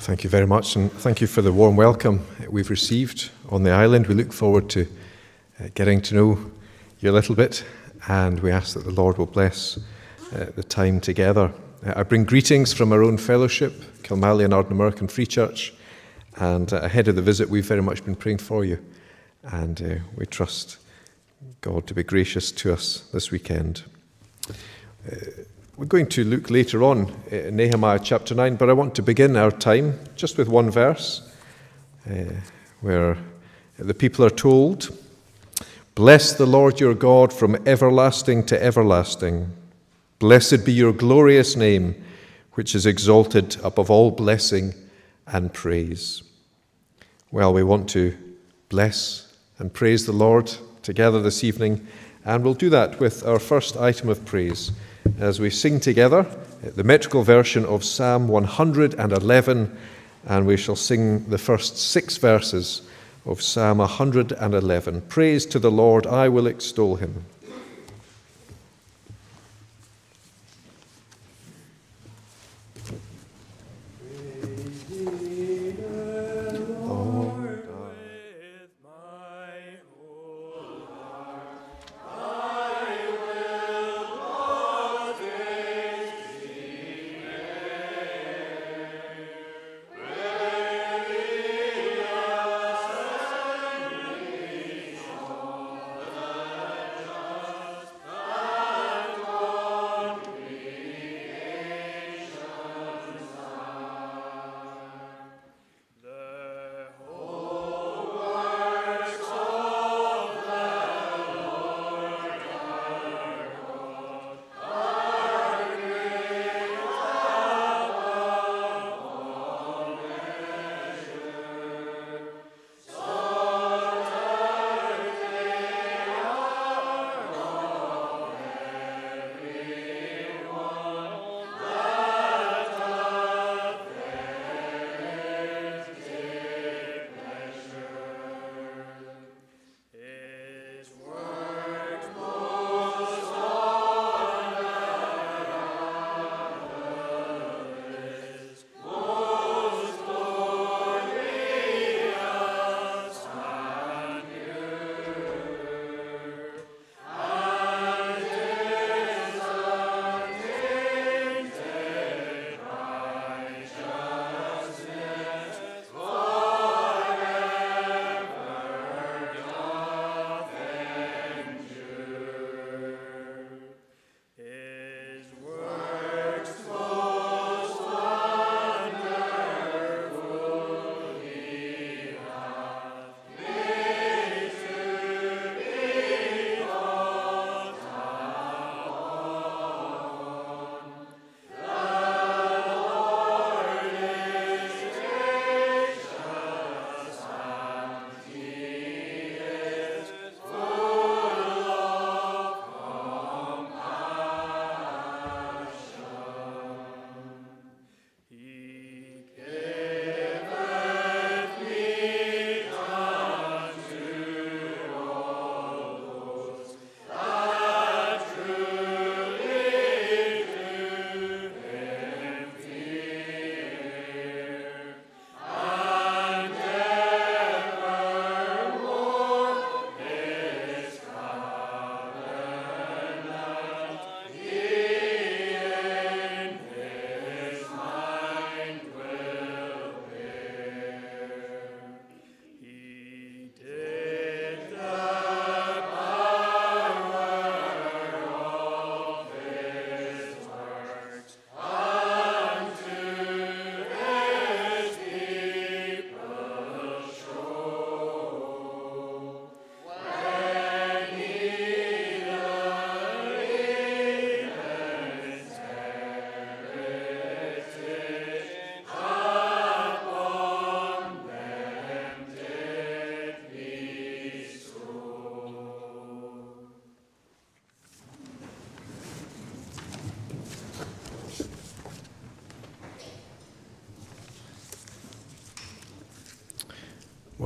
Thank you very much, and thank you for the warm welcome we've received on the island. We look forward to uh, getting to know you a little bit, and we ask that the Lord will bless uh, the time together. Uh, I bring greetings from our own fellowship, Kilmallie and Ardnamurchan Free Church, and ahead of the visit, we've very much been praying for you, and we trust God to be gracious to us this weekend. Uh, we're going to look later on in Nehemiah chapter 9, but I want to begin our time just with one verse uh, where the people are told, Bless the Lord your God from everlasting to everlasting. Blessed be your glorious name, which is exalted above all blessing and praise. Well, we want to bless and praise the Lord together this evening, and we'll do that with our first item of praise as we sing together the metrical version of Psalm 111, and we shall sing the first six verses of Psalm 111. Praise to the Lord, I will extol him.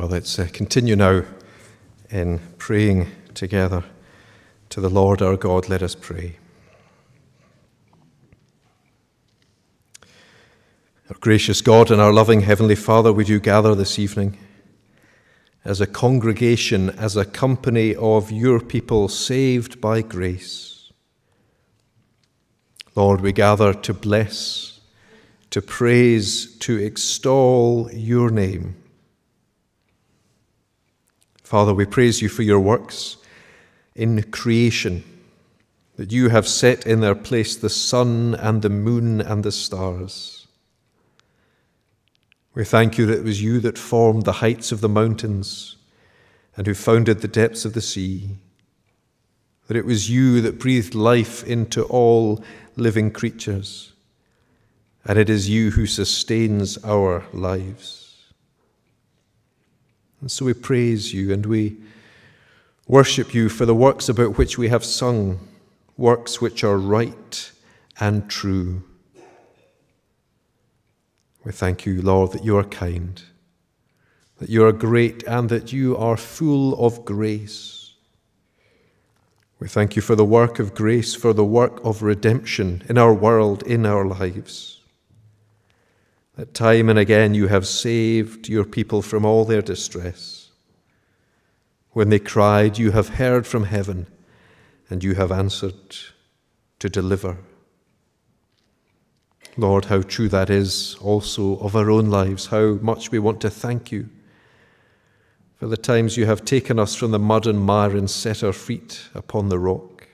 Well, let's uh, continue now in praying together to the Lord our God. Let us pray. Our Gracious God and our loving Heavenly Father, would you gather this evening as a congregation, as a company of your people saved by grace? Lord, we gather to bless, to praise, to extol your name. Father, we praise you for your works in creation, that you have set in their place the sun and the moon and the stars. We thank you that it was you that formed the heights of the mountains and who founded the depths of the sea, that it was you that breathed life into all living creatures, and it is you who sustains our lives. And so we praise you and we worship you for the works about which we have sung, works which are right and true. We thank you, Lord, that you are kind, that you are great, and that you are full of grace. We thank you for the work of grace, for the work of redemption in our world, in our lives. That time and again you have saved your people from all their distress. When they cried, you have heard from heaven, and you have answered to deliver. Lord, how true that is also of our own lives, how much we want to thank you for the times you have taken us from the mud and mire and set our feet upon the rock.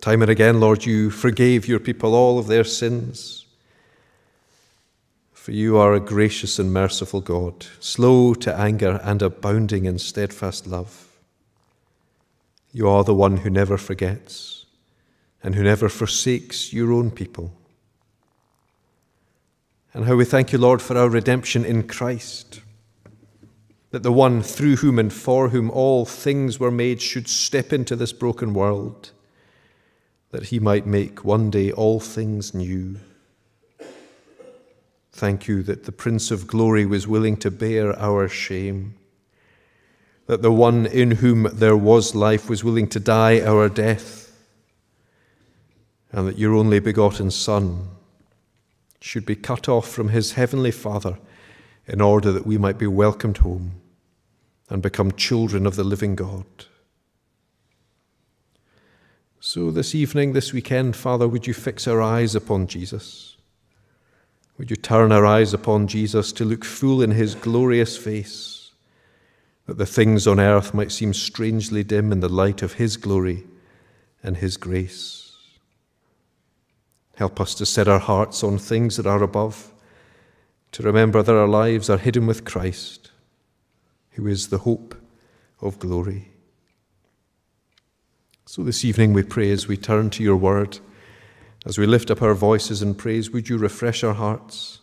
Time and again, Lord, you forgave your people all of their sins. For you are a gracious and merciful God, slow to anger and abounding in steadfast love. You are the one who never forgets and who never forsakes your own people. And how we thank you, Lord, for our redemption in Christ, that the one through whom and for whom all things were made should step into this broken world, that he might make one day all things new. Thank you that the Prince of Glory was willing to bear our shame, that the one in whom there was life was willing to die our death and that your only begotten Son should be cut off from his heavenly Father in order that we might be welcomed home and become children of the living God. So, this evening, this weekend, Father, would you fix our eyes upon Jesus? Would you turn our eyes upon Jesus to look full in his glorious face, that the things on earth might seem strangely dim in the light of his glory and his grace? Help us to set our hearts on things that are above, to remember that our lives are hidden with Christ, who is the hope of glory. So this evening we pray as we turn to your word, as we lift up our voices in praise, would you refresh our hearts?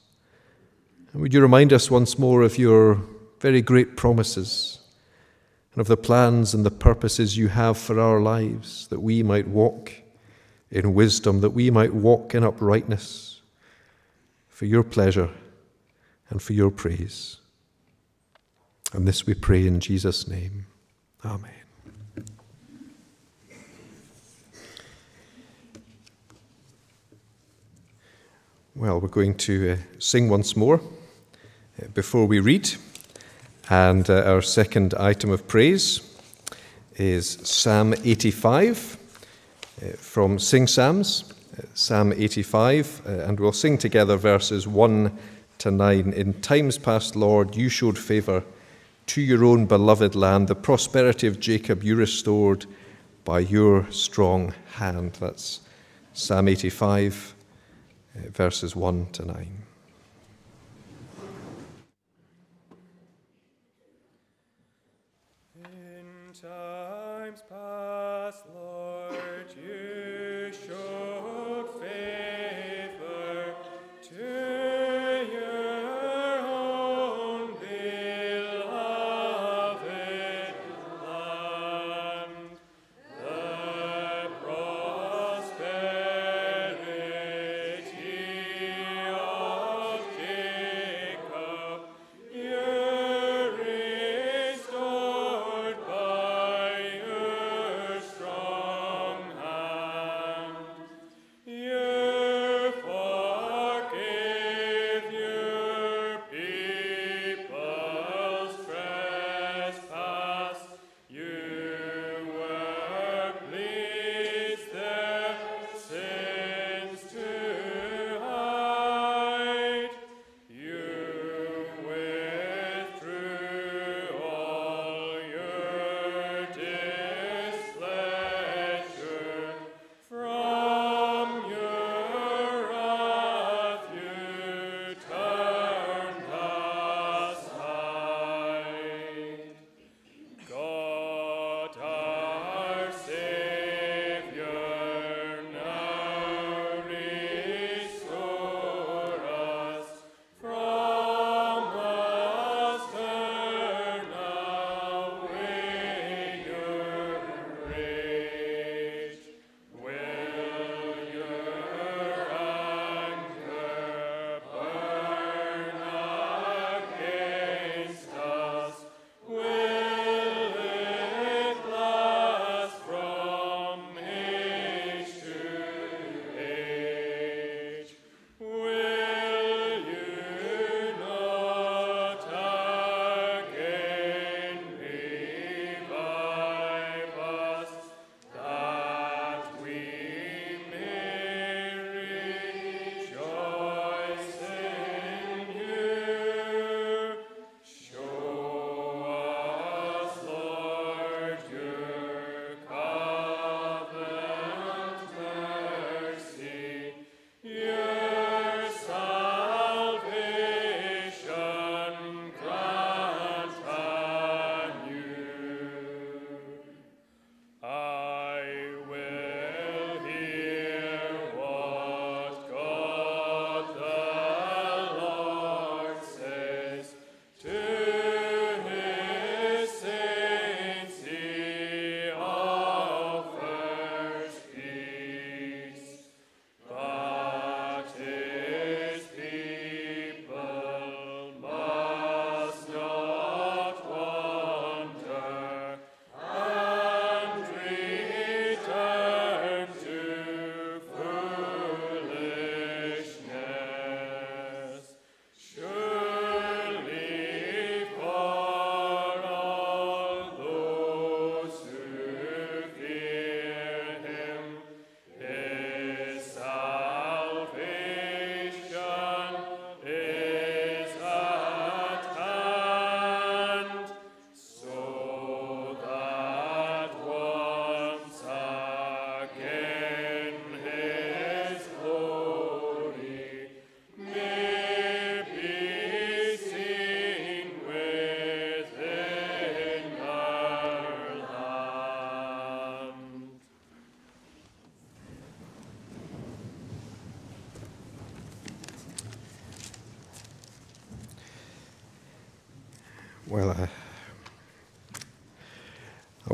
And would you remind us once more of your very great promises and of the plans and the purposes you have for our lives, that we might walk in wisdom, that we might walk in uprightness for your pleasure and for your praise. And this we pray in Jesus' name. Amen. Well, we're going to uh, sing once more uh, before we read. And uh, our second item of praise is Psalm 85. Uh, from Sing Psalms, uh, Psalm 85, uh, and we'll sing together verses 1 to 9. In times past, Lord, you showed favour to your own beloved land. The prosperity of Jacob you restored by your strong hand. That's Psalm 85, verses 1 to 9.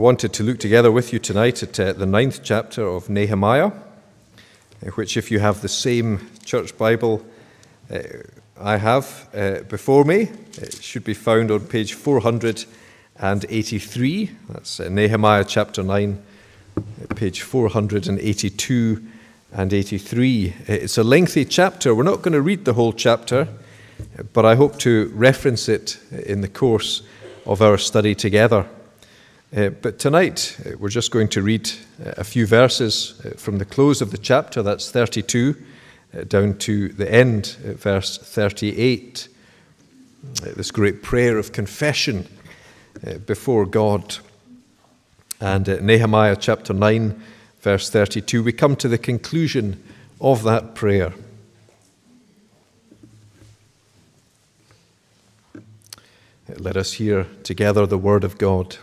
Wanted to look together with you tonight at uh, the ninth chapter of Nehemiah, uh, which, if you have the same church Bible uh, I have uh, before me, it should be found on page 483. That's uh, Nehemiah chapter 9, page 482 and 83. It's a lengthy chapter. We're not going to read the whole chapter but I hope to reference it in the course of our study together. Uh, but tonight, uh, we're just going to read uh, a few verses from the close of the chapter, that's 32, uh, down to the end, verse 38. this great prayer of confession before God. And Nehemiah chapter 9, verse 32, we come to the conclusion of that prayer. Let us hear together the word of God.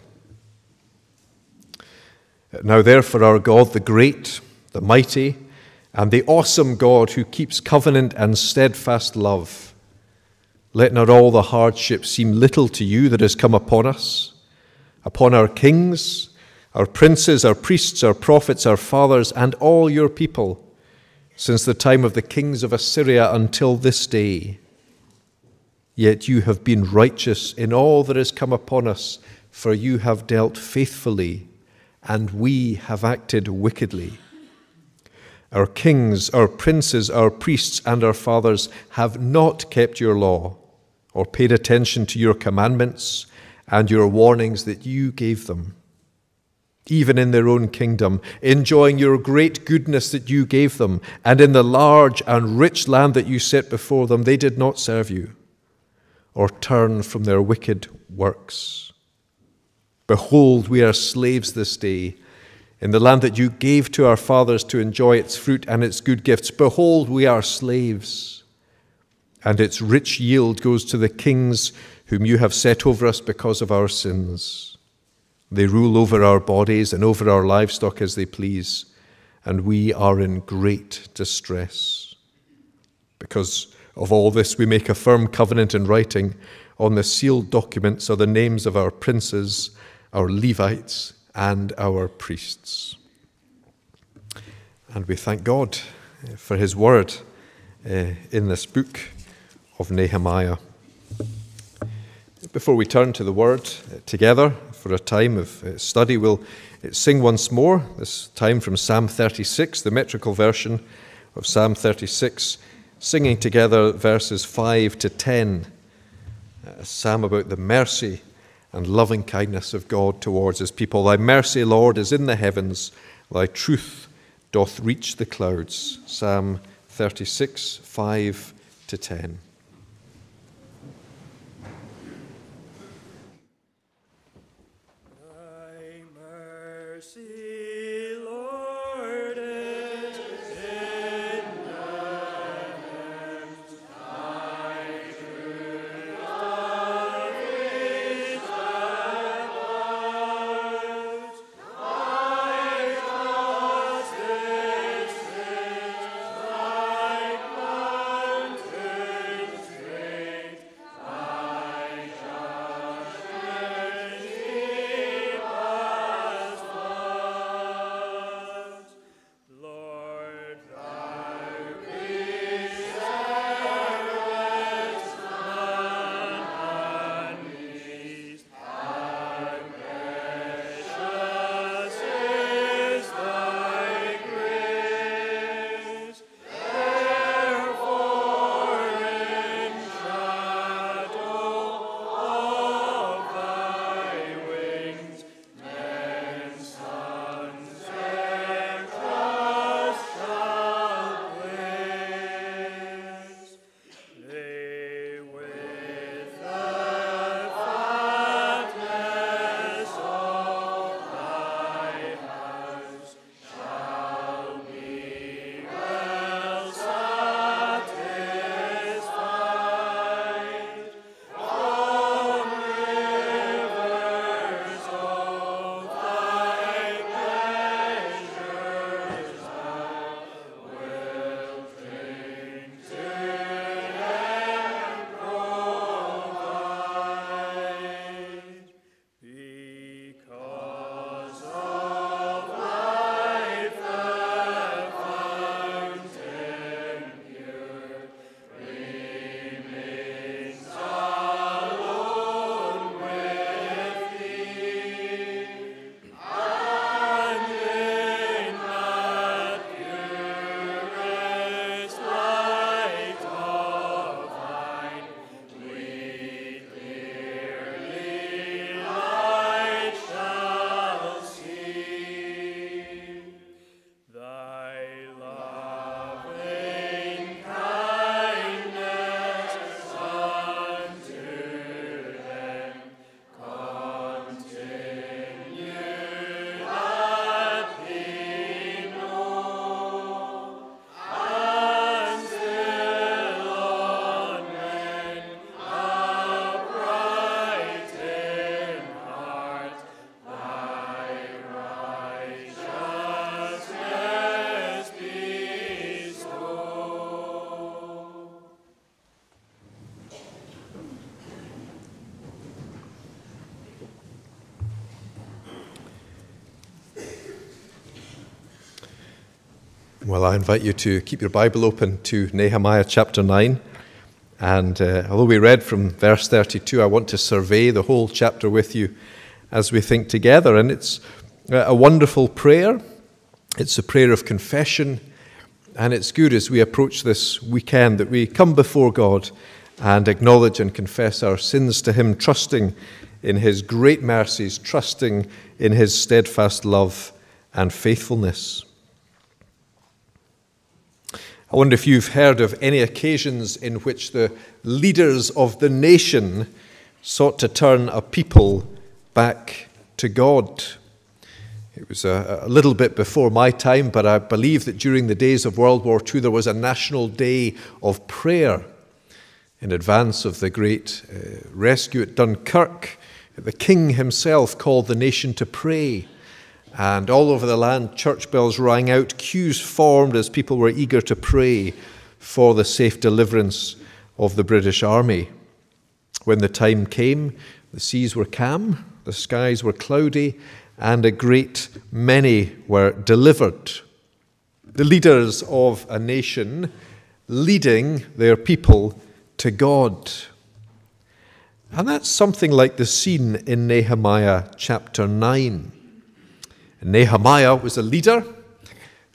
Now, therefore, our God, the great, the mighty, and the awesome God who keeps covenant and steadfast love, let not all the hardship seem little to you that has come upon us, upon our kings, our princes, our priests, our prophets, our fathers, and all your people, since the time of the kings of Assyria until this day. Yet you have been righteous in all that has come upon us, for you have dealt faithfully, and we have acted wickedly. Our kings, our princes, our priests, and our fathers have not kept your law, or paid attention to your commandments and your warnings that you gave them. Even in their own kingdom, enjoying your great goodness that you gave them, and in the large and rich land that you set before them, they did not serve you or turn from their wicked works. Behold, we are slaves this day in the land that you gave to our fathers to enjoy its fruit and its good gifts. Behold, we are slaves, and its rich yield goes to the kings whom you have set over us because of our sins. They rule over our bodies and over our livestock as they please, and we are in great distress. Because of all this, we make a firm covenant in writing. On the sealed documents are the names of our princes, our Levites, and our priests. And we thank God for his word uh, in this book of Nehemiah. Before we turn to the word uh, together for a time of uh, study, we'll sing once more, this time from Psalm 36, the metrical version of Psalm 36 singing together verses 5 to 10, a psalm about the mercy and loving kindness of God towards his people. Thy mercy, Lord, is in the heavens, thy truth doth reach the clouds. Psalm 36, 5 to 10. Well, I invite you to keep your Bible open to Nehemiah chapter 9. And uh, although we read from verse 32, I want to survey the whole chapter with you as we think together. And it's a wonderful prayer, it's a prayer of confession. And it's good as we approach this weekend that we come before God and acknowledge and confess our sins to Him, trusting in His great mercies, trusting in His steadfast love and faithfulness. I wonder if you've heard of any occasions in which the leaders of the nation sought to turn a people back to God. It was a, a, little bit before my time, but I believe that during the days of World War II there was a national day of prayer in advance of the great uh, rescue at Dunkirk. The king himself called the nation to pray. And all over the land, church bells rang out, queues formed as people were eager to pray for the safe deliverance of the British Army. When the time came, the seas were calm, the skies were cloudy, and a great many were delivered. The leaders of a nation leading their people to God. And that's something like the scene in Nehemiah chapter 9. Nehemiah was a leader.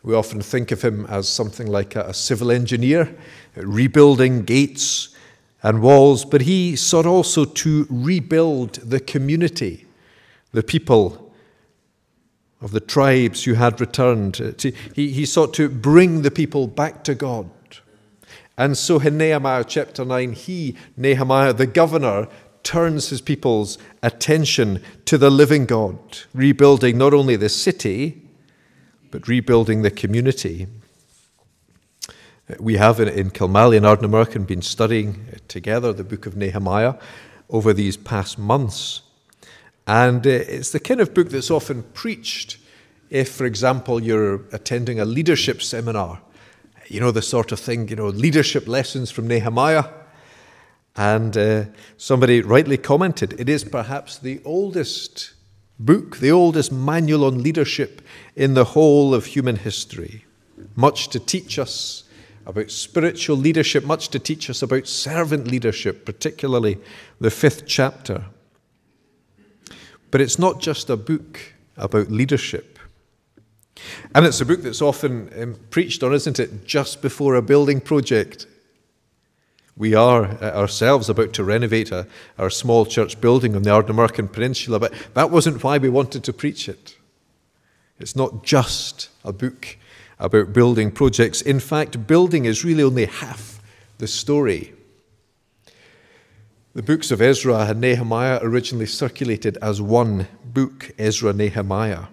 We often think of him as something like a, civil engineer, rebuilding gates and walls, but he sought also to rebuild the community, the people of the tribes who had returned. He, he sought to bring the people back to God. And so in Nehemiah chapter 9, he, Nehemiah, the governor, turns his people's attention to the living God, rebuilding not only the city, but rebuilding the community. We have in Kilmallie and Ardnamurchan been studying together the book of Nehemiah over these past months. And uh, it's the kind of book that's often preached if, for example, you're attending a leadership seminar. You know, the sort of thing, you know, leadership lessons from Nehemiah. And uh, somebody rightly commented it is perhaps the oldest book, the oldest manual on leadership in the whole of human history. Much to teach us about spiritual leadership, much to teach us about servant leadership, particularly the fifth chapter. But it's not just a book about leadership. And it's a book that's often um, preached on, isn't it, just before a building project we are uh, ourselves about to renovate a, our small church building on the Ardnamurchan Peninsula, but that wasn't why we wanted to preach it. It's not just a book about building projects. In fact, building is really only half the story. The books of Ezra and Nehemiah originally circulated as one book, Ezra Nehemiah.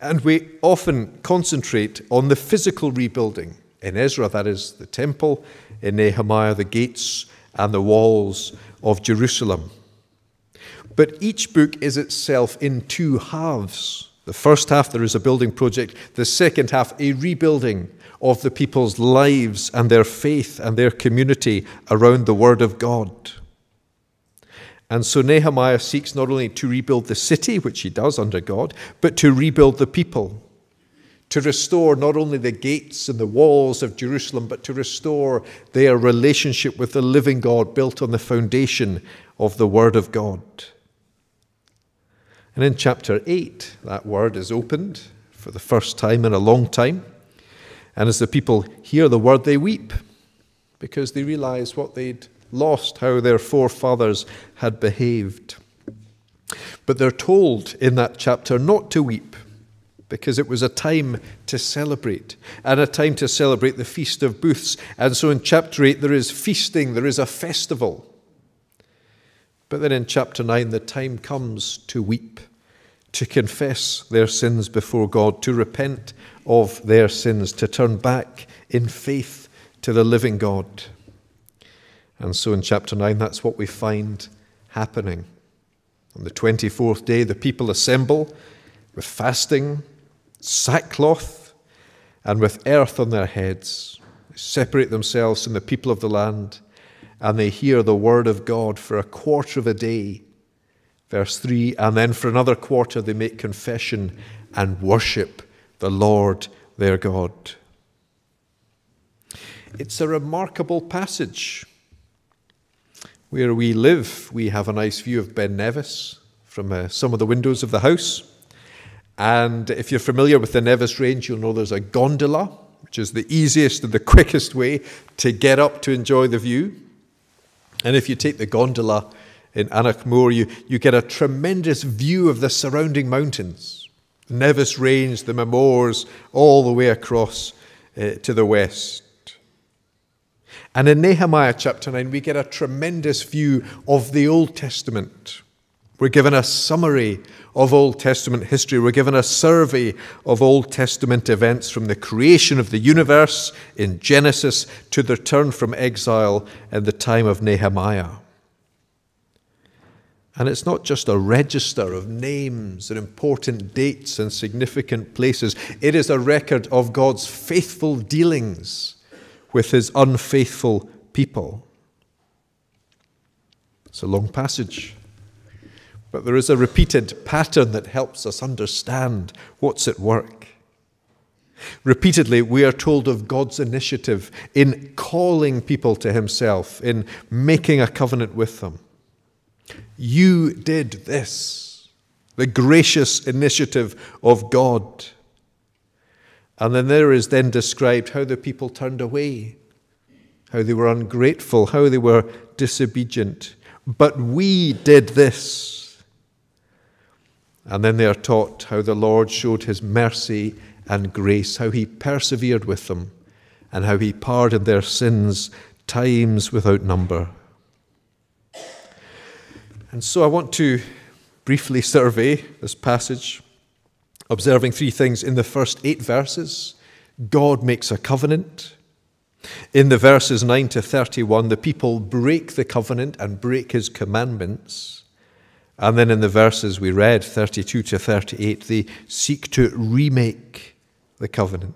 And we often concentrate on the physical rebuilding. In Ezra, that is the temple, in Nehemiah, the gates and the walls of Jerusalem. But each book is itself in two halves. The first half, there is a building project. The second half, a rebuilding of the people's lives and their faith and their community around the Word of God. And so Nehemiah seeks not only to rebuild the city, which he does under God, but to rebuild the people to restore not only the gates and the walls of Jerusalem, but to restore their relationship with the living God built on the foundation of the Word of God. And in chapter 8, that word is opened for the first time in a long time. And as the people hear the word, they weep because they realize what they'd lost, how their forefathers had behaved. But they're told in that chapter not to weep because it was a time to celebrate and a time to celebrate the Feast of Booths. And so in chapter 8, there is feasting, there is a festival. But then in chapter 9, the time comes to weep, to confess their sins before God, to repent of their sins, to turn back in faith to the living God. And so in chapter 9, that's what we find happening. On the 24th day, the people assemble with fasting sackcloth and with earth on their heads. They separate themselves from the people of the land and they hear the word of God for a quarter of a day. Verse 3 And then for another quarter they make confession and worship the Lord their God. it's a remarkable passage. Where we live, we have a nice view of Ben Nevis from uh, some of the windows of the house. And if you're familiar with the Nevis Range, you'll know there's a gondola, which is the easiest and the quickest way to get up to enjoy the view. And if you take the gondola in Aonach Mor, you, you get a tremendous view of the surrounding mountains. The Nevis Range, the Mamores, all the way across uh, to the west. And in Nehemiah chapter 9, we get a tremendous view of the Old Testament. We're given a summary of Old Testament history. We're given a survey of Old Testament events from the creation of the universe in Genesis to the return from exile in the time of Nehemiah. And it's not just a register of names and important dates and significant places, it is a record of God's faithful dealings with his unfaithful people. It's a long passage, but there is a repeated pattern that helps us understand what's at work. Repeatedly, we are told of God's initiative in calling people to himself, in making a covenant with them. You did this, the gracious initiative of God. And then there is then described how the people turned away, how they were ungrateful, how they were disobedient. But we did this. And then they are taught how the Lord showed his mercy and grace, how he persevered with them, and how he pardoned their sins times without number. And so I want to briefly survey this passage observing three things in the first eight verses. God makes a covenant. In the verses 9 to 31, the people break the covenant and break his commandments. And then in the verses we read, 32 to 38, they seek to remake the covenant.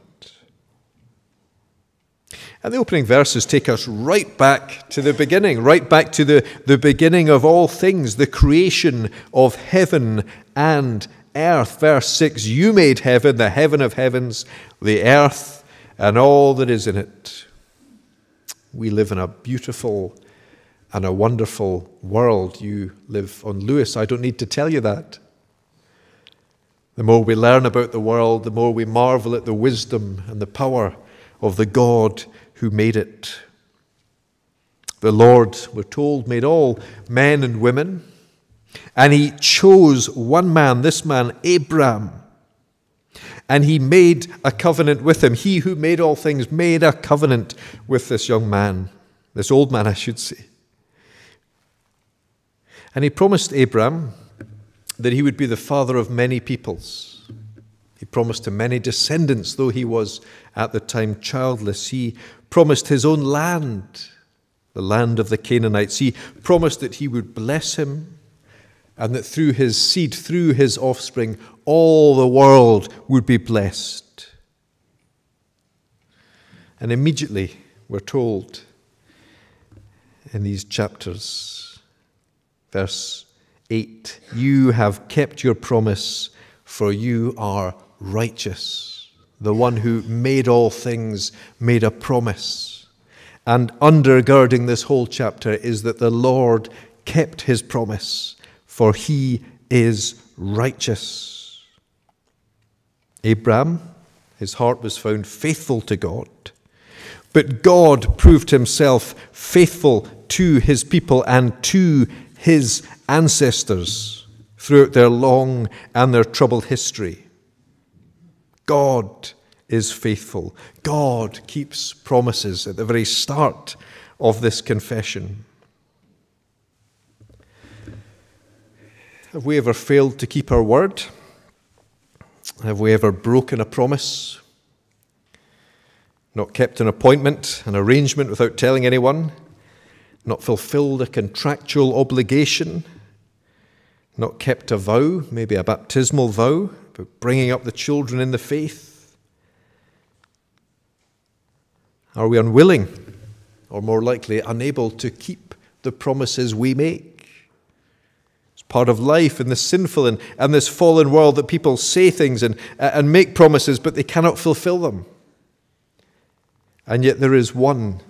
And the opening verses take us right back to the beginning, right back to the, the beginning of all things, the creation of heaven and earth. Verse 6 You made heaven, the heaven of heavens, the earth, and all that is in it. We live in a beautiful and a wonderful world. You live on Lewis. I don't need to tell you that. The more we learn about the world, the more we marvel at the wisdom and the power of the God who made it. The Lord, we're told, made all men and women and he chose one man, this man, Abram. And he made a covenant with him. He who made all things made a covenant with this young man, this old man, I should say. And he promised Abram that he would be the father of many peoples. He promised him many descendants, though he was at the time childless. He promised his own land, the land of the Canaanites. He promised that he would bless him and that through his seed, through his offspring, all the world would be blessed. And immediately we're told in these chapters, verse 8, you have kept your promise, for you are righteous. The one who made all things made a promise. And undergirding this whole chapter is that the Lord kept his promise for he is righteous. Abraham, his heart was found faithful to God, but God proved himself faithful to his people and to his ancestors throughout their long and their troubled history. God is faithful. God keeps promises at the very start of this confession. Have we ever failed to keep our word? Have we ever broken a promise? Not kept an appointment, an arrangement without telling anyone? Not fulfilled a contractual obligation? Not kept a vow, maybe a baptismal vow, but bringing up the children in the faith? Are we unwilling, or more likely, unable to keep the promises we make? It's part of life in this sinful and, and this fallen world that people say things and, and make promises, but they cannot fulfill them. And yet there is one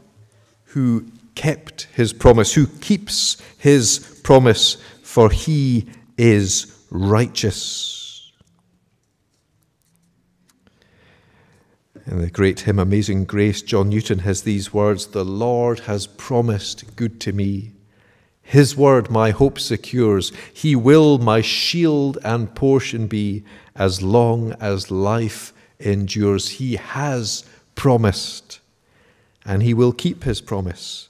who kept his promise, who keeps his promise, for he is righteous. In the great hymn Amazing Grace, John Newton has these words The Lord has promised good to me. His word my hope secures. He will my shield and portion be as long as life endures. He has promised, and he will keep his promise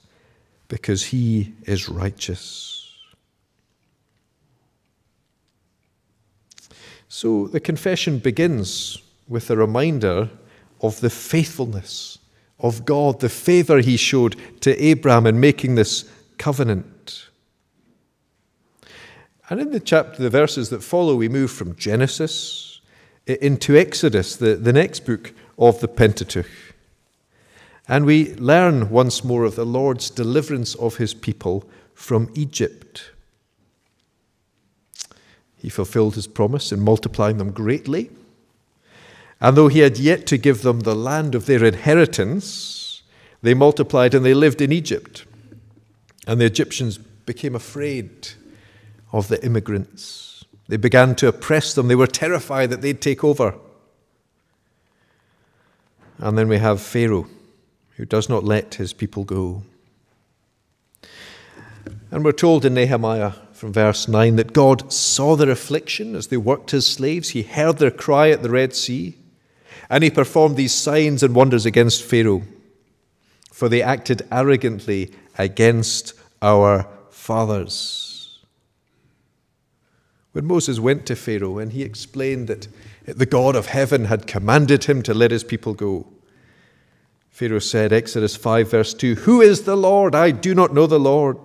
because he is righteous. So the confession begins with a reminder of the faithfulness of God, the favor he showed to Abraham in making this covenant. And in the chapter, the verses that follow, we move from Genesis into Exodus, the, the next book of the Pentateuch. And we learn once more of the Lord's deliverance of his people from Egypt. He fulfilled his promise in multiplying them greatly. And though he had yet to give them the land of their inheritance, they multiplied and they lived in Egypt. And the Egyptians became afraid of the immigrants. They began to oppress them. They were terrified that they'd take over. And then we have Pharaoh, who does not let his people go. And we're told in Nehemiah from verse 9 that God saw their affliction as they worked as slaves. He heard their cry at the Red Sea, and he performed these signs and wonders against Pharaoh, for they acted arrogantly against our fathers. When Moses went to Pharaoh and he explained that the God of heaven had commanded him to let his people go, Pharaoh said, Exodus 5, verse 2, Who is the Lord? I do not know the Lord.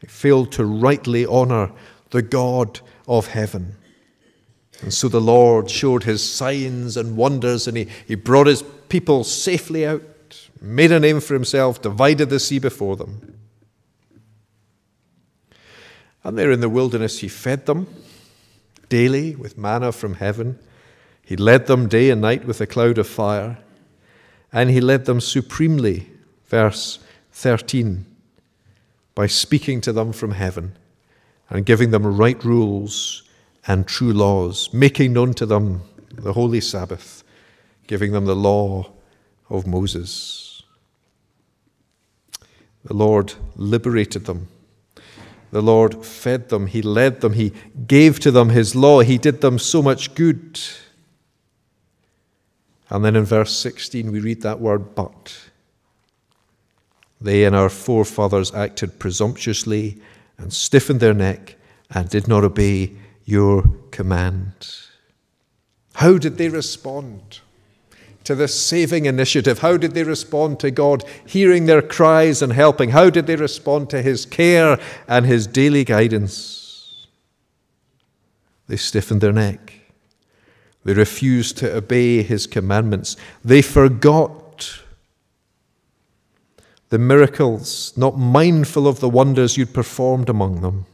He failed to rightly honor the God of heaven. And so the Lord showed his signs and wonders, and he, he brought his people safely out, made a name for himself, divided the sea before them. And there in the wilderness, he fed them daily with manna from heaven. He led them day and night with a cloud of fire. And he led them supremely, verse 13 by speaking to them from heaven and giving them right rules and true laws, making known to them the holy Sabbath, giving them the law of Moses. The Lord liberated them. The Lord fed them. He led them. He gave to them His law. He did them so much good. And then in verse 16, we read that word, but. They and our forefathers acted presumptuously and stiffened their neck and did not obey your command. How did they respond to this saving initiative? How did they respond to God hearing their cries and helping? How did they respond to His care and His daily guidance? They stiffened their neck. They refused to obey His commandments. They forgot the miracles, not mindful of the wonders you'd performed among them.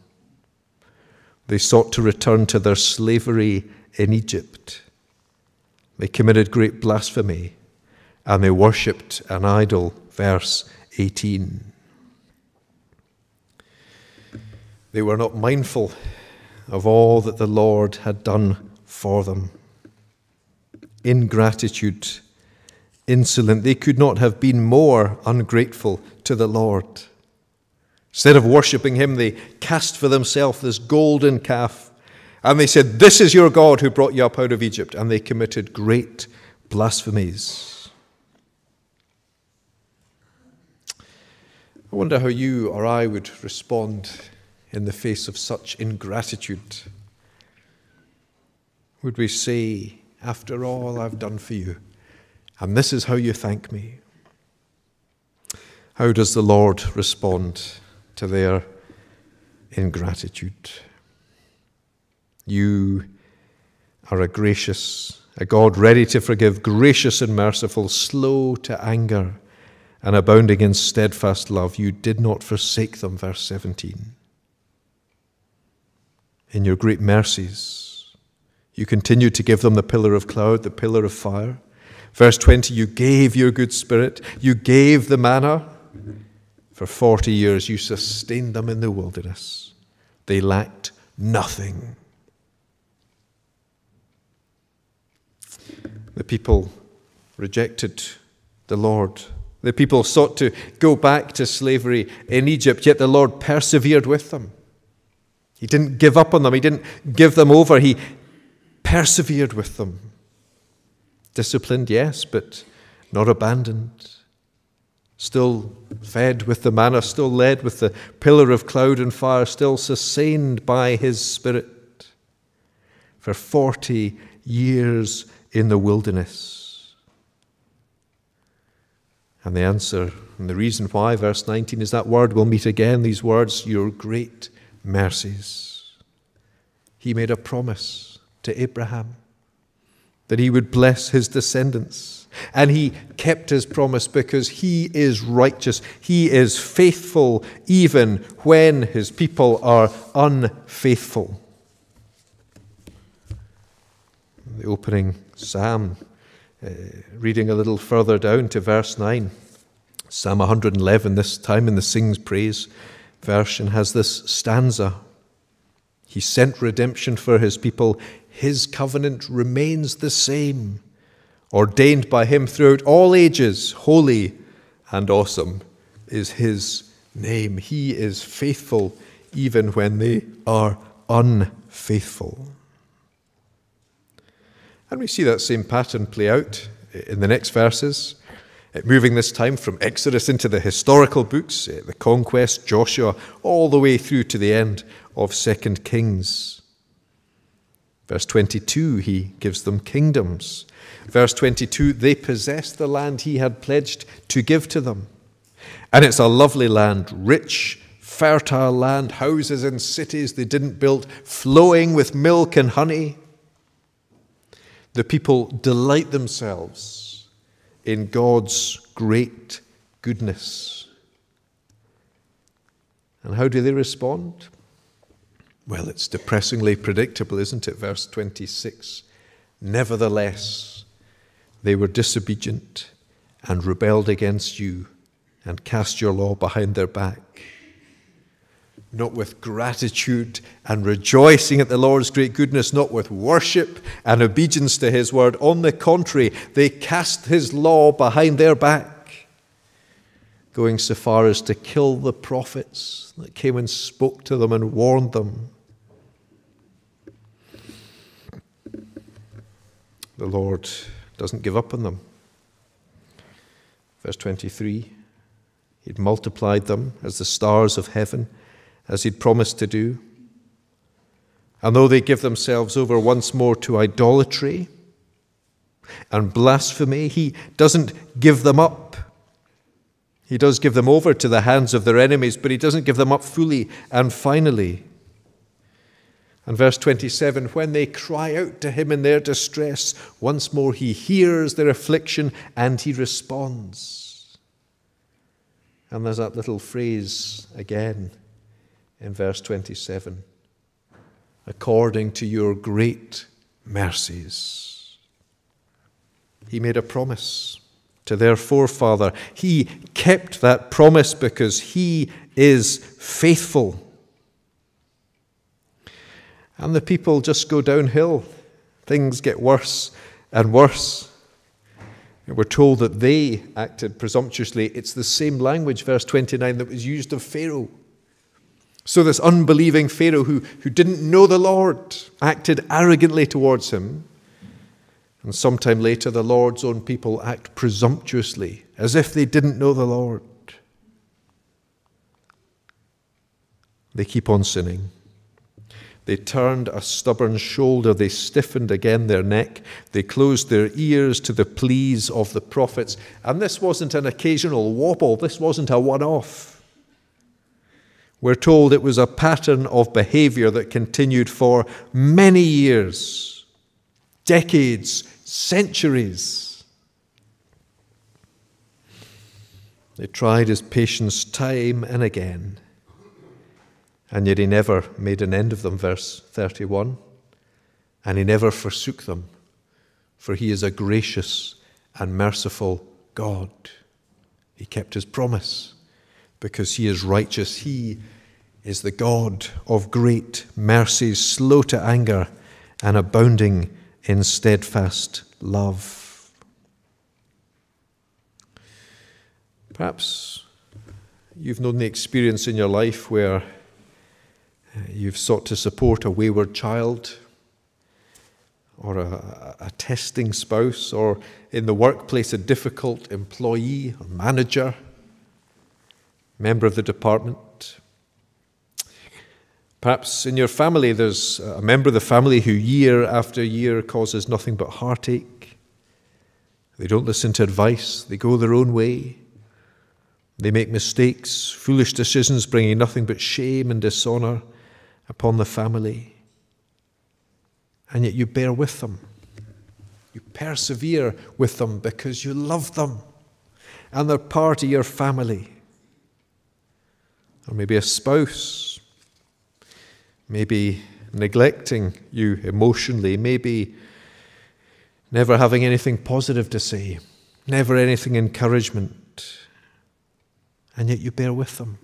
They sought to return to their slavery in Egypt. They committed great blasphemy and they worshipped an idol. Verse 18. They were not mindful of all that the Lord had done for them. Ingratitude insolent. They could not have been more ungrateful to the Lord. Instead of worshipping him, they cast for themselves this golden calf. And they said, This is your God who brought you up out of Egypt. And they committed great blasphemies. I wonder how you or I would respond in the face of such ingratitude. Would we say, After all I've done for you, and this is how you thank me. How does the Lord respond to their ingratitude? You are a gracious, a God ready to forgive, gracious and merciful, slow to anger, and abounding in steadfast love. You did not forsake them, verse 17. In your great mercies, you continued to give them the pillar of cloud, the pillar of fire Verse 20 You gave your good spirit, you gave the manna. For 40 years, you sustained them in the wilderness. They lacked nothing. The people rejected the Lord. The people sought to go back to slavery in Egypt, yet the Lord persevered with them. He didn't give up on them, He didn't give them over, He persevered with them. Disciplined, yes, but not abandoned. Still fed with the manna, still led with the pillar of cloud and fire, still sustained by His Spirit for 40 years in the wilderness. And the answer and the reason why, verse 19, is that word we'll meet again, these words, your great mercies. He made a promise to Abraham that he would bless his descendants. And he kept his promise because he is righteous. He is faithful even when his people are unfaithful. The opening psalm, uh, reading a little further down to verse 9. Psalm 111, this time in the Sings Praise version, has this stanza He sent redemption for his people. His covenant remains the same, ordained by him throughout all ages. Holy and awesome is his name. He is faithful even when they are unfaithful. And we see that same pattern play out in the next verses. Moving this time from Exodus into the historical books, uh, the conquest, Joshua, all the way through to the end of Second Kings. Verse 22, he gives them kingdoms. Verse 22, they possess the land he had pledged to give to them. And it's a lovely land, rich, fertile land, houses and cities they didn't build, flowing with milk and honey. The people delight themselves in God's great goodness. And how do they respond? Well, it's depressingly predictable, isn't it? Verse 26 Nevertheless, they were disobedient and rebelled against you and cast your law behind their back not with gratitude and rejoicing at the Lord's great goodness, not with worship and obedience to his word. On the contrary, they cast his law behind their back, going so far as to kill the prophets that came and spoke to them and warned them. The Lord doesn't give up on them. Verse 23 He'd multiplied them as the stars of heaven as he'd promised to do. And though they give themselves over once more to idolatry and blasphemy, he doesn't give them up. He does give them over to the hands of their enemies, but he doesn't give them up fully and finally. And verse 27 when they cry out to him in their distress, once more he hears their affliction and he responds. And there's that little phrase again in verse 27 according to your great mercies. He made a promise to their forefather. He kept that promise because he is faithful. And the people just go downhill. Things get worse and worse. We're told that they acted presumptuously. It's the same language, verse 29, that was used of Pharaoh. So, this unbelieving Pharaoh who, who didn't know the Lord acted arrogantly towards him. And sometime later, the Lord's own people act presumptuously, as if they didn't know the Lord. They keep on sinning. They turned a stubborn shoulder. They stiffened again their neck. They closed their ears to the pleas of the prophets. And this wasn't an occasional wobble, this wasn't a one off. We're told it was a pattern of behavior that continued for many years, decades, centuries. They tried his patience time and again, and yet he never made an end of them, verse 31. And he never forsook them, for he is a gracious and merciful God. He kept his promise because he is righteous. He is the God of great mercies, slow to anger, and abounding in steadfast love. Perhaps you've known the experience in your life where you've sought to support a wayward child or a, a, testing spouse, or in the workplace, a difficult employee or manager, member of the department. Perhaps in your family, there's a member of the family who year after year causes nothing but heartache. They don't listen to advice, they go their own way. They make mistakes, foolish decisions bringing nothing but shame and dishonor upon the family and yet you bear with them. You persevere with them because you love them and they're part of your family. Or maybe a spouse, maybe neglecting you emotionally, maybe never having anything positive to say, never anything encouragement. And yet you bear with them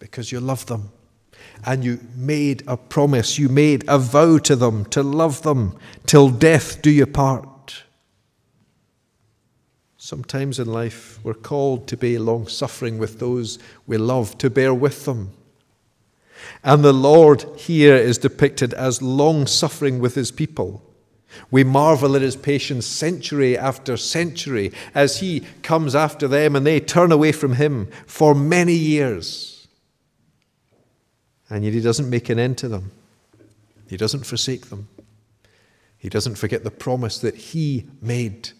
because you love them and you made a promise, you made a vow to them to love them till death do you part. Sometimes in life we're called to be long suffering with those we love, to bear with them. And the Lord here is depicted as long suffering with his people. We marvel at his patience century after century as he comes after them and they turn away from him for many years. And yet he doesn't make an end to them. He doesn't forsake them. He doesn't forget the promise that he made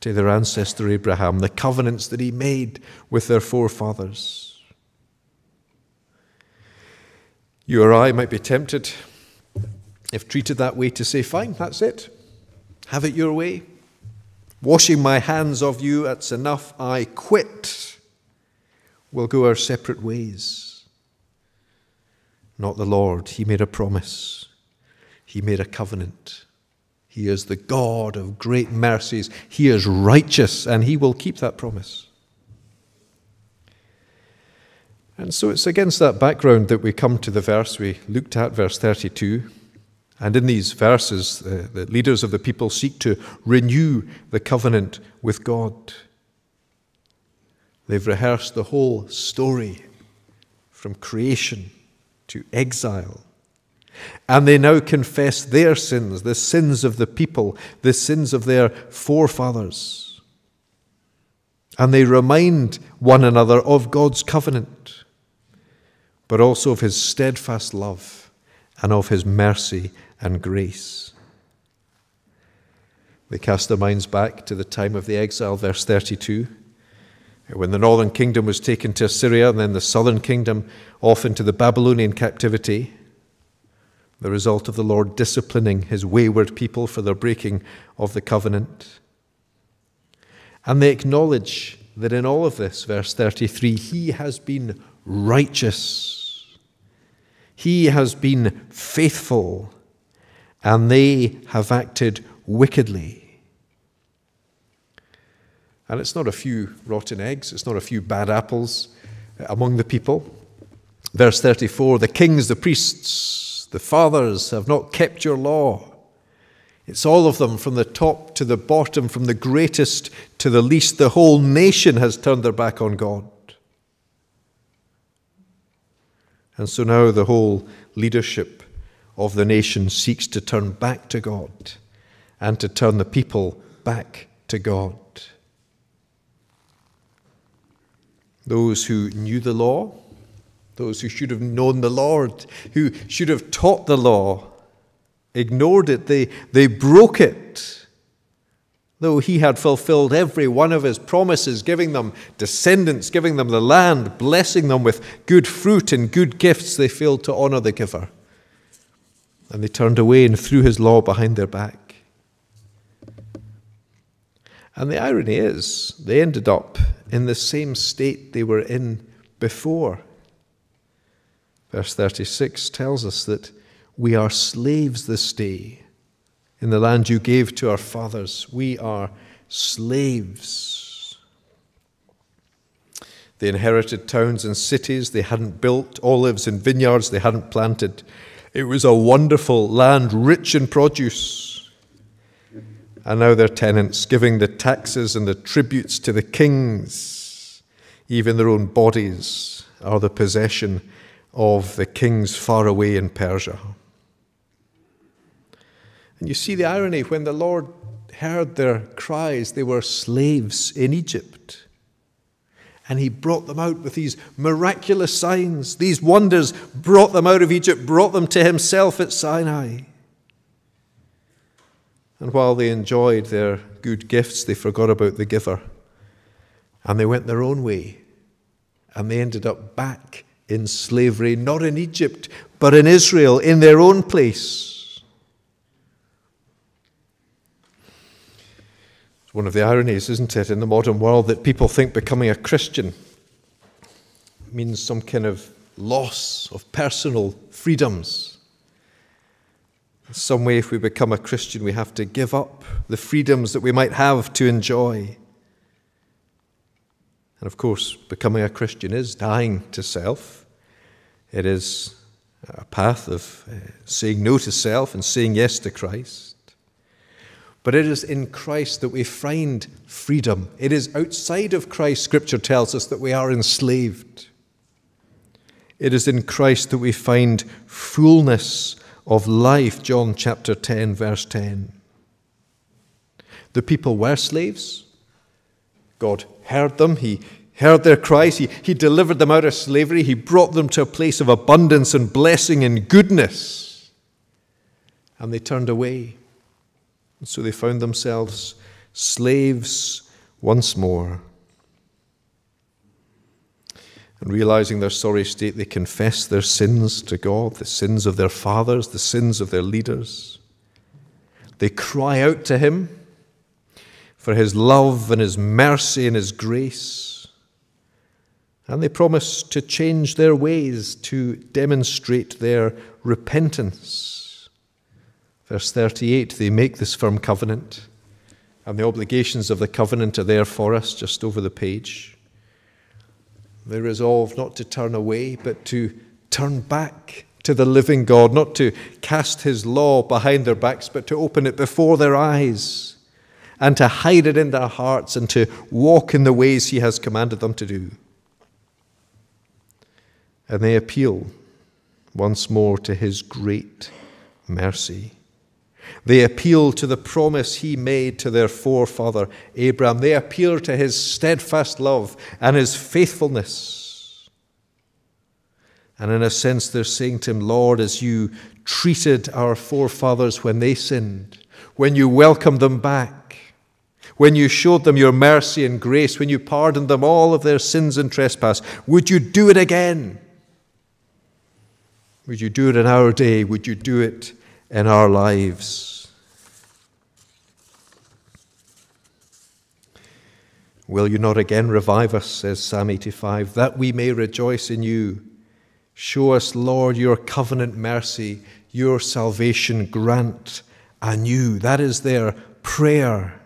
to their ancestor Abraham, the covenants that he made with their forefathers. You or I might be tempted, if treated that way, to say, Fine, that's it. Have it your way. Washing my hands of you, that's enough. I quit. We'll go our separate ways not the Lord. He made a promise, He made a covenant. He is the God of great mercies. He is righteous, and He will keep that promise. And so it's against that background that we come to the verse we looked at, verse 32. And in these verses, uh, the leaders of the people seek to renew the covenant with God. They've rehearsed the whole story from creation to exile. And they now confess their sins, the sins of the people, the sins of their forefathers. And they remind one another of God's covenant, but also of his steadfast love and of his mercy and grace. They cast their minds back to the time of the exile, verse 32 when the northern kingdom was taken to Assyria and then the southern kingdom off into the Babylonian captivity, the result of the Lord disciplining his wayward people for their breaking of the covenant. And they acknowledge that in all of this, verse 33, he has been righteous, he has been faithful, and they have acted wickedly. And it's not a few rotten eggs, it's not a few bad apples uh, among the people. Verse 34 The kings, the priests, the fathers have not kept your law. It's all of them from the top to the bottom, from the greatest to the least. The whole nation has turned their back on God. And so now the whole leadership of the nation seeks to turn back to God and to turn the people back to God. Those who knew the law, those who should have known the Lord, who should have taught the law, ignored it, they, they broke it. Though he had fulfilled every one of his promises, giving them descendants, giving them the land, blessing them with good fruit and good gifts, they failed to honor the giver. And they turned away and threw his law behind their back. And the irony is, they ended up in the same state they were in before. Verse 36 tells us that we are slaves this day in the land you gave to our fathers. We are slaves. They inherited towns and cities they hadn't built, olives and vineyards they hadn't planted. It was a wonderful land, rich in produce. And now they're tenants, giving the taxes and the tributes to the kings. Even their own bodies are the possession of the kings far away in Persia. And you see the irony when the Lord heard their cries, they were slaves in Egypt. And he brought them out with these miraculous signs. These wonders brought them out of Egypt, brought them to himself at Sinai. And while they enjoyed their good gifts, they forgot about the giver. And they went their own way. And they ended up back in slavery, not in Egypt, but in Israel, in their own place. It's one of the ironies, isn't it, in the modern world that people think becoming a Christian means some kind of loss of personal freedoms. Some way, if we become a Christian, we have to give up the freedoms that we might have to enjoy. And of course, becoming a Christian is dying to self. It is a path of uh, saying no to self and saying yes to Christ. But it is in Christ that we find freedom. It is outside of Christ, Scripture tells us, that we are enslaved. It is in Christ that we find fullness of life, John chapter 10, verse 10. The people were slaves. God heard them, He heard their cries, he, he delivered them out of slavery, He brought them to a place of abundance and blessing and goodness. And they turned away. And so they found themselves slaves once more. And realizing their sorry state, they confess their sins to God, the sins of their fathers, the sins of their leaders. They cry out to Him for His love and His mercy and His grace. And they promise to change their ways to demonstrate their repentance. Verse 38 they make this firm covenant, and the obligations of the covenant are there for us just over the page. They resolve not to turn away, but to turn back to the living God, not to cast his law behind their backs, but to open it before their eyes and to hide it in their hearts and to walk in the ways he has commanded them to do. And they appeal once more to his great mercy. They appeal to the promise he made to their forefather Abraham. They appeal to his steadfast love and his faithfulness. And in a sense, they're saying to him, Lord, as you treated our forefathers when they sinned, when you welcomed them back, when you showed them your mercy and grace, when you pardoned them all of their sins and trespass, would you do it again? Would you do it in our day? Would you do it in our lives? Will you not again revive us, says Psalm 85, that we may rejoice in you? Show us, Lord, your covenant mercy, your salvation grant anew. That is their prayer.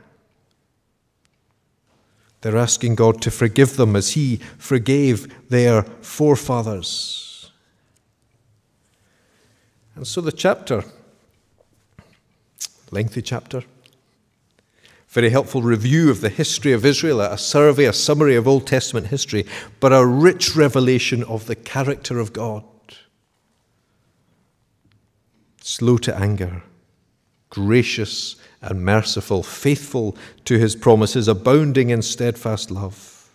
They're asking God to forgive them as He forgave their forefathers. And so the chapter, lengthy chapter, very helpful review of the history of Israel, a survey, a summary of Old Testament history, but a rich revelation of the character of God. Slow to anger, gracious and merciful, faithful to his promises, abounding in steadfast love.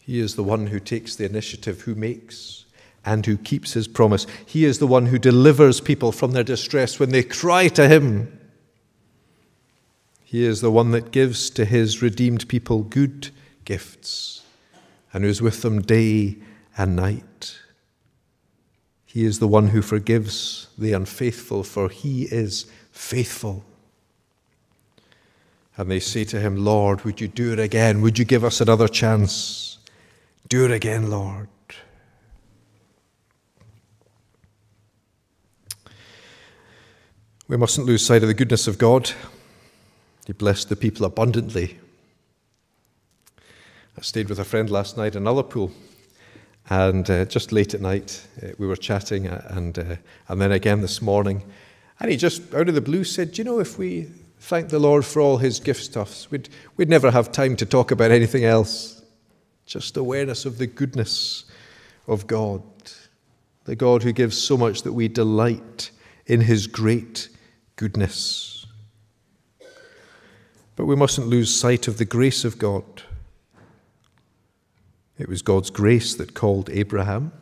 He is the one who takes the initiative, who makes and who keeps his promise. He is the one who delivers people from their distress when they cry to him. He is the one that gives to his redeemed people good gifts and who is with them day and night. He is the one who forgives the unfaithful, for he is faithful. And they say to him, Lord, would you do it again? Would you give us another chance? Do it again, Lord. We mustn't lose sight of the goodness of God. He blessed the people abundantly. I stayed with a friend last night in Ullapool, and uh, just late at night uh, we were chatting, uh, and, uh, and then again this morning. And he just, out of the blue, said, Do you know, if we thank the Lord for all his gift stuffs, we'd, we'd never have time to talk about anything else. Just awareness of the goodness of God, the God who gives so much that we delight in his great goodness. But we mustn't lose sight of the grace of God. It was God's grace that called Abraham,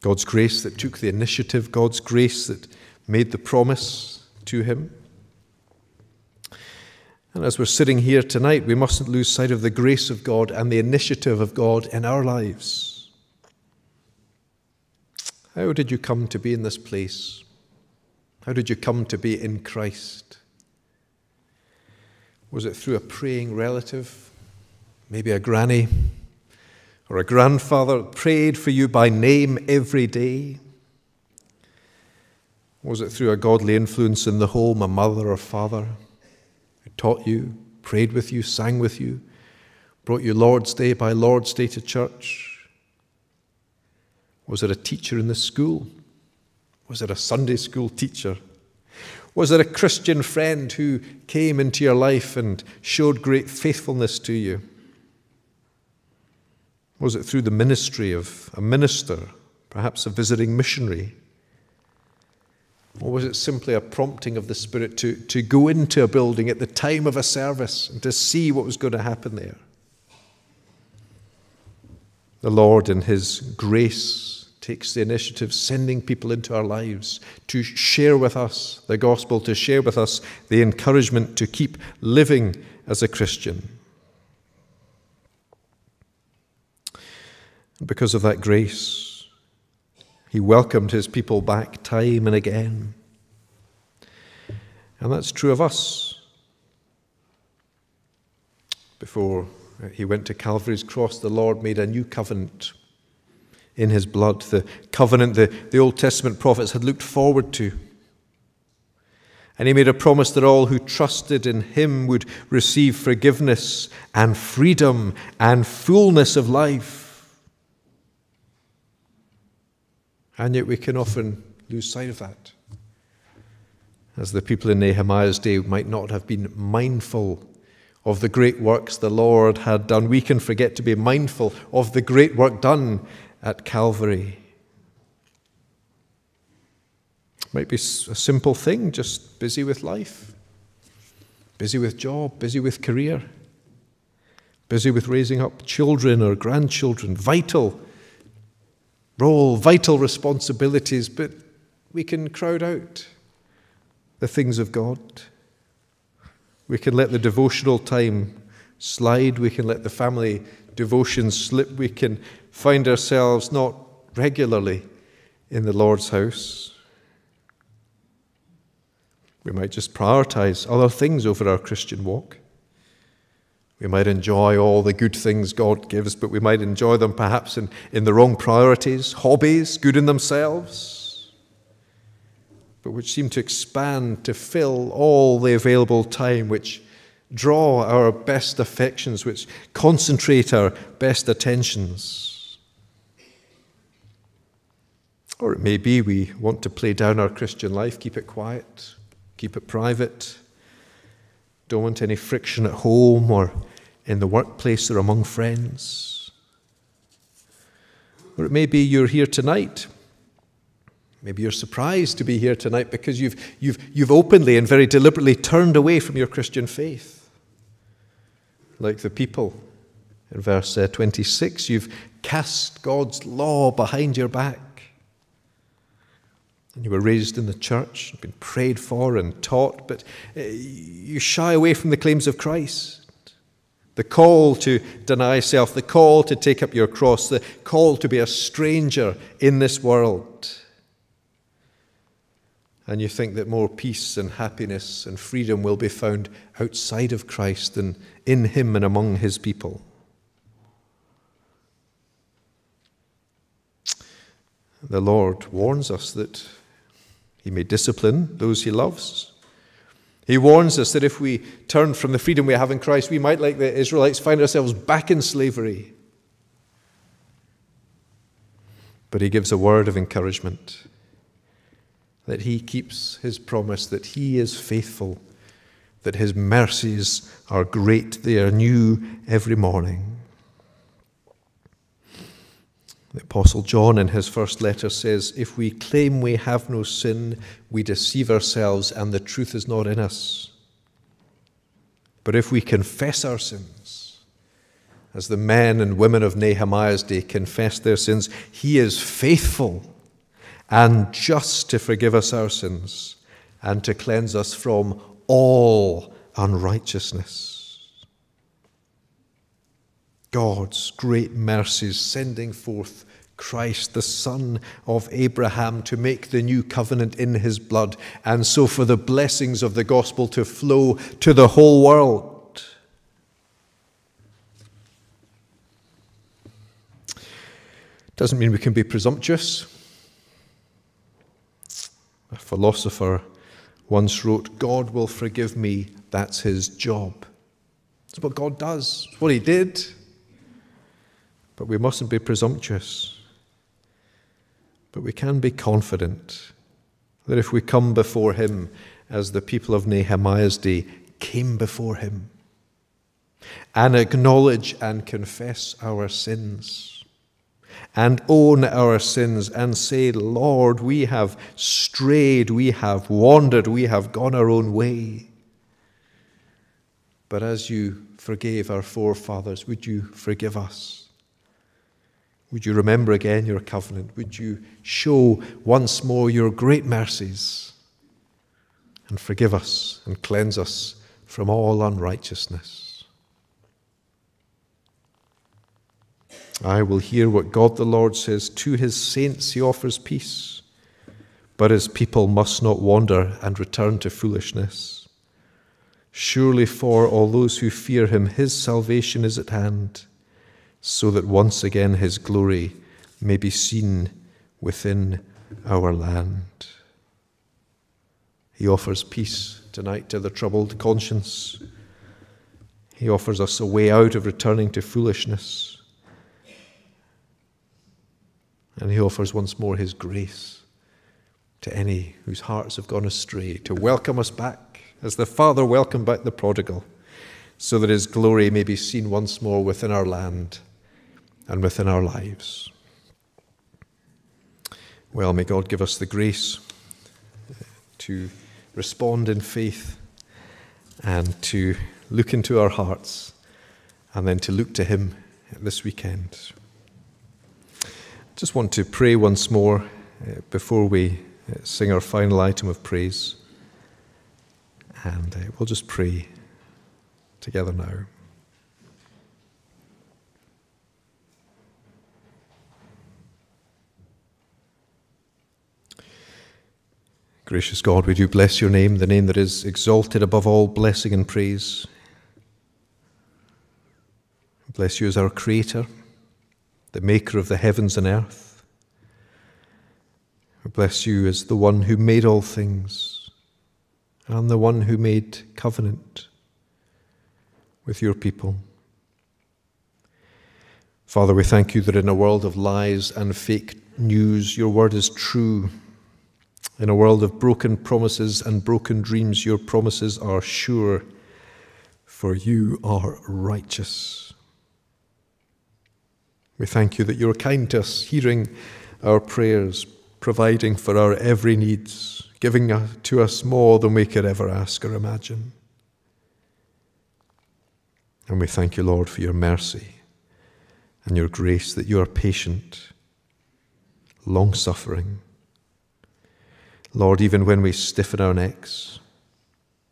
God's grace that took the initiative, God's grace that made the promise to him. And as we're sitting here tonight, we mustn't lose sight of the grace of God and the initiative of God in our lives. How did you come to be in this place? How did you come to be in Christ? Was it through a praying relative, maybe a granny or a grandfather prayed for you by name every day? Was it through a godly influence in the home, a mother or father who taught you, prayed with you, sang with you, brought you Lord's Day by Lord's Day to church? Was it a teacher in the school? Was it a Sunday school teacher? Was it a Christian friend who came into your life and showed great faithfulness to you? Was it through the ministry of a minister, perhaps a visiting missionary? Or was it simply a prompting of the Spirit to, to go into a building at the time of a service and to see what was going to happen there? The Lord, in His grace, takes the initiative, sending people into our lives to share with us the gospel, to share with us the encouragement to keep living as a Christian. Because of that grace, he welcomed his people back time and again. And that's true of us. Before he went to Calvary's cross, the Lord made a new covenant in his blood, the covenant the, the Old Testament prophets had looked forward to. And he made a promise that all who trusted in him would receive forgiveness and freedom and fullness of life. And yet we can often lose sight of that. As the people in Nehemiah's day might not have been mindful of the great works the Lord had done, we can forget to be mindful of the great work done at Calvary. Might be a simple thing, just busy with life, busy with job, busy with career, busy with raising up children or grandchildren, vital role, vital responsibilities, but we can crowd out the things of God. We can let the devotional time slide, we can let the family devotion slip, we can find ourselves not regularly in the Lord's house. We might just prioritize other things over our Christian walk. We might enjoy all the good things God gives, but we might enjoy them perhaps in, in the wrong priorities, hobbies, good in themselves, but which seem to expand to fill all the available time, which draw our best affections, which concentrate our best attentions. Or it may be we want to play down our Christian life, keep it quiet, keep it private, don't want any friction at home or in the workplace or among friends. Or it may be you're here tonight. Maybe you're surprised to be here tonight because you've, you've, you've openly and very deliberately turned away from your Christian faith. Like the people in verse uh, 26, you've cast God's law behind your back and you were raised in the church, been prayed for and taught, but uh, you shy away from the claims of Christ. The call to deny self, the call to take up your cross, the call to be a stranger in this world. And you think that more peace and happiness and freedom will be found outside of Christ than in Him and among His people. The Lord warns us that he may discipline those he loves. He warns us that if we turn from the freedom we have in Christ, we might, like the Israelites, find ourselves back in slavery. But he gives a word of encouragement that he keeps his promise, that he is faithful, that his mercies are great, they are new every morning. The Apostle John, in his first letter, says, If we claim we have no sin, we deceive ourselves, and the truth is not in us. But if we confess our sins, as the men and women of Nehemiah's day confessed their sins, he is faithful and just to forgive us our sins and to cleanse us from all unrighteousness. God's great mercies sending forth Christ, the Son of Abraham, to make the new covenant in his blood, and so for the blessings of the gospel to flow to the whole world. Doesn't mean we can be presumptuous. A philosopher once wrote, God will forgive me, that's his job. That's what God does, it's what he did. But we mustn't be presumptuous. But we can be confident that if we come before Him as the people of Nehemiah's day came before Him and acknowledge and confess our sins and own our sins and say, Lord, we have strayed, we have wandered, we have gone our own way. But as you forgave our forefathers, would you forgive us? Would you remember again your covenant? Would you show once more your great mercies and forgive us and cleanse us from all unrighteousness? I will hear what God the Lord says. To his saints he offers peace, but his people must not wander and return to foolishness. Surely for all those who fear him, his salvation is at hand so that once again his glory may be seen within our land. He offers peace tonight to the troubled conscience. He offers us a way out of returning to foolishness. And he offers once more his grace to any whose hearts have gone astray, to welcome us back as the Father welcomed back the prodigal, so that his glory may be seen once more within our land and within our lives. Well, may God give us the grace to respond in faith and to look into our hearts and then to look to Him this weekend. Just want to pray once more uh, before we uh, sing our final item of praise. And uh, we'll just pray together now. Gracious God, we do bless your name, the name that is exalted above all blessing and praise. Bless you as our Creator, the Maker of the heavens and earth. We bless you as the one who made all things and the one who made covenant with your people. Father, we thank you that in a world of lies and fake news, your word is true in a world of broken promises and broken dreams, your promises are sure, for you are righteous. We thank you that you're kind to us, hearing our prayers, providing for our every needs, giving to us more than we could ever ask or imagine. And we thank you, Lord, for your mercy and your grace, that you are patient, long suffering Lord, even when we stiffen our necks,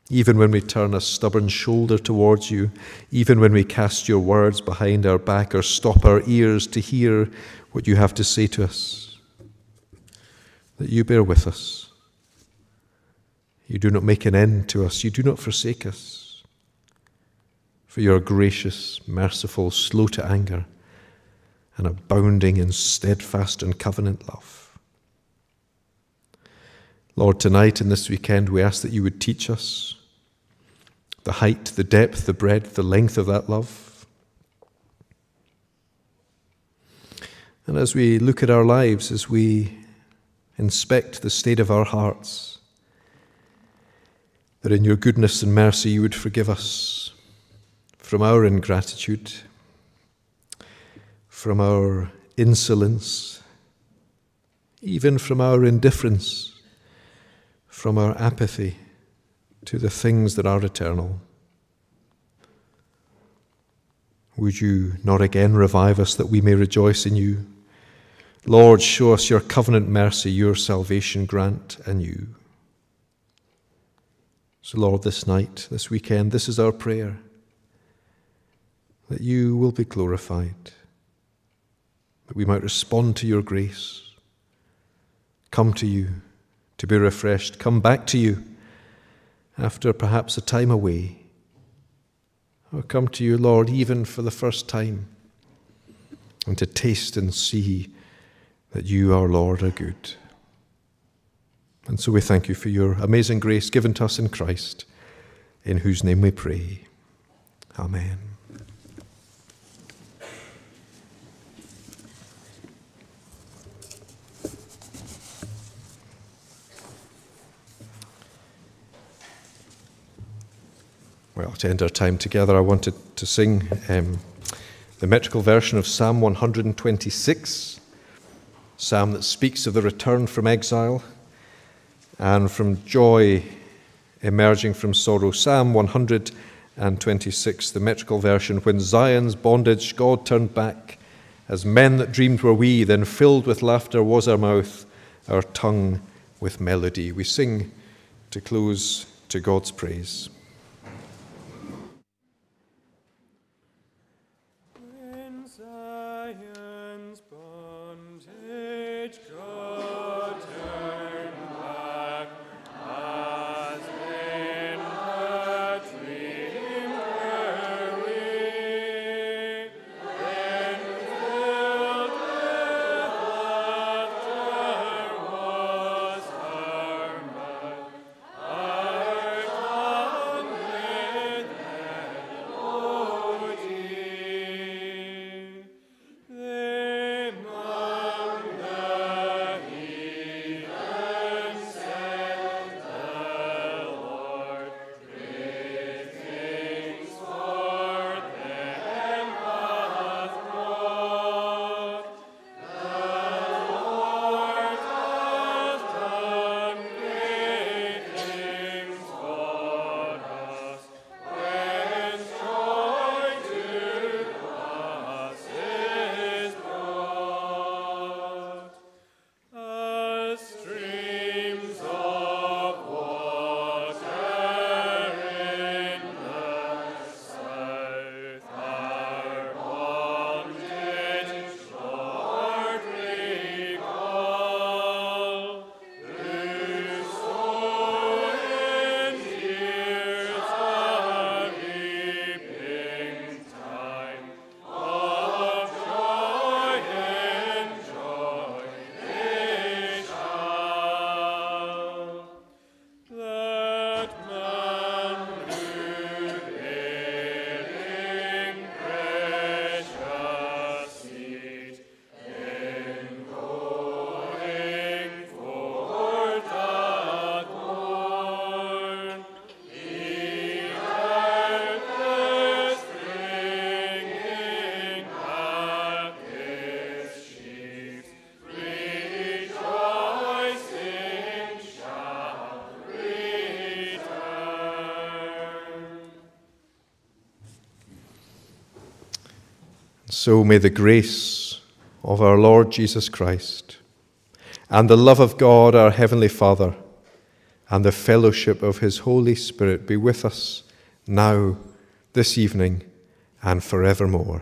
even when we turn a stubborn shoulder towards you, even when we cast your words behind our back or stop our ears to hear what you have to say to us, that you bear with us. You do not make an end to us, you do not forsake us. For you are gracious, merciful, slow to anger, and abounding in steadfast and covenant love. Lord, tonight and this weekend, we ask that you would teach us, the height, the depth, the breadth, the length of that love. And as we look at our lives, as we inspect the state of our hearts, that in your goodness and mercy you would forgive us from our ingratitude, from our insolence, even from our indifference, from our apathy to the things that are eternal. Would you not again revive us that we may rejoice in you? Lord, show us your covenant mercy, your salvation grant anew. So, Lord, this night, this weekend, this is our prayer that you will be glorified, that we might respond to your grace, come to you to be refreshed, come back to you after perhaps a time away, or come to you, Lord, even for the first time, and to taste and see that you, our Lord, are good. And so we thank you for your amazing grace given to us in Christ, in whose name we pray. Amen. Well, to end our time together, I wanted to sing um, the metrical version of Psalm 126, psalm that speaks of the return from exile and from joy emerging from sorrow. Psalm 126, the metrical version, when Zion's bondage God turned back, as men that dreamed were we, then filled with laughter was our mouth, our tongue with melody. We sing to close to God's praise. So may the grace of our Lord Jesus Christ and the love of God, our Heavenly Father, and the fellowship of His Holy Spirit be with us now, this evening, and forevermore.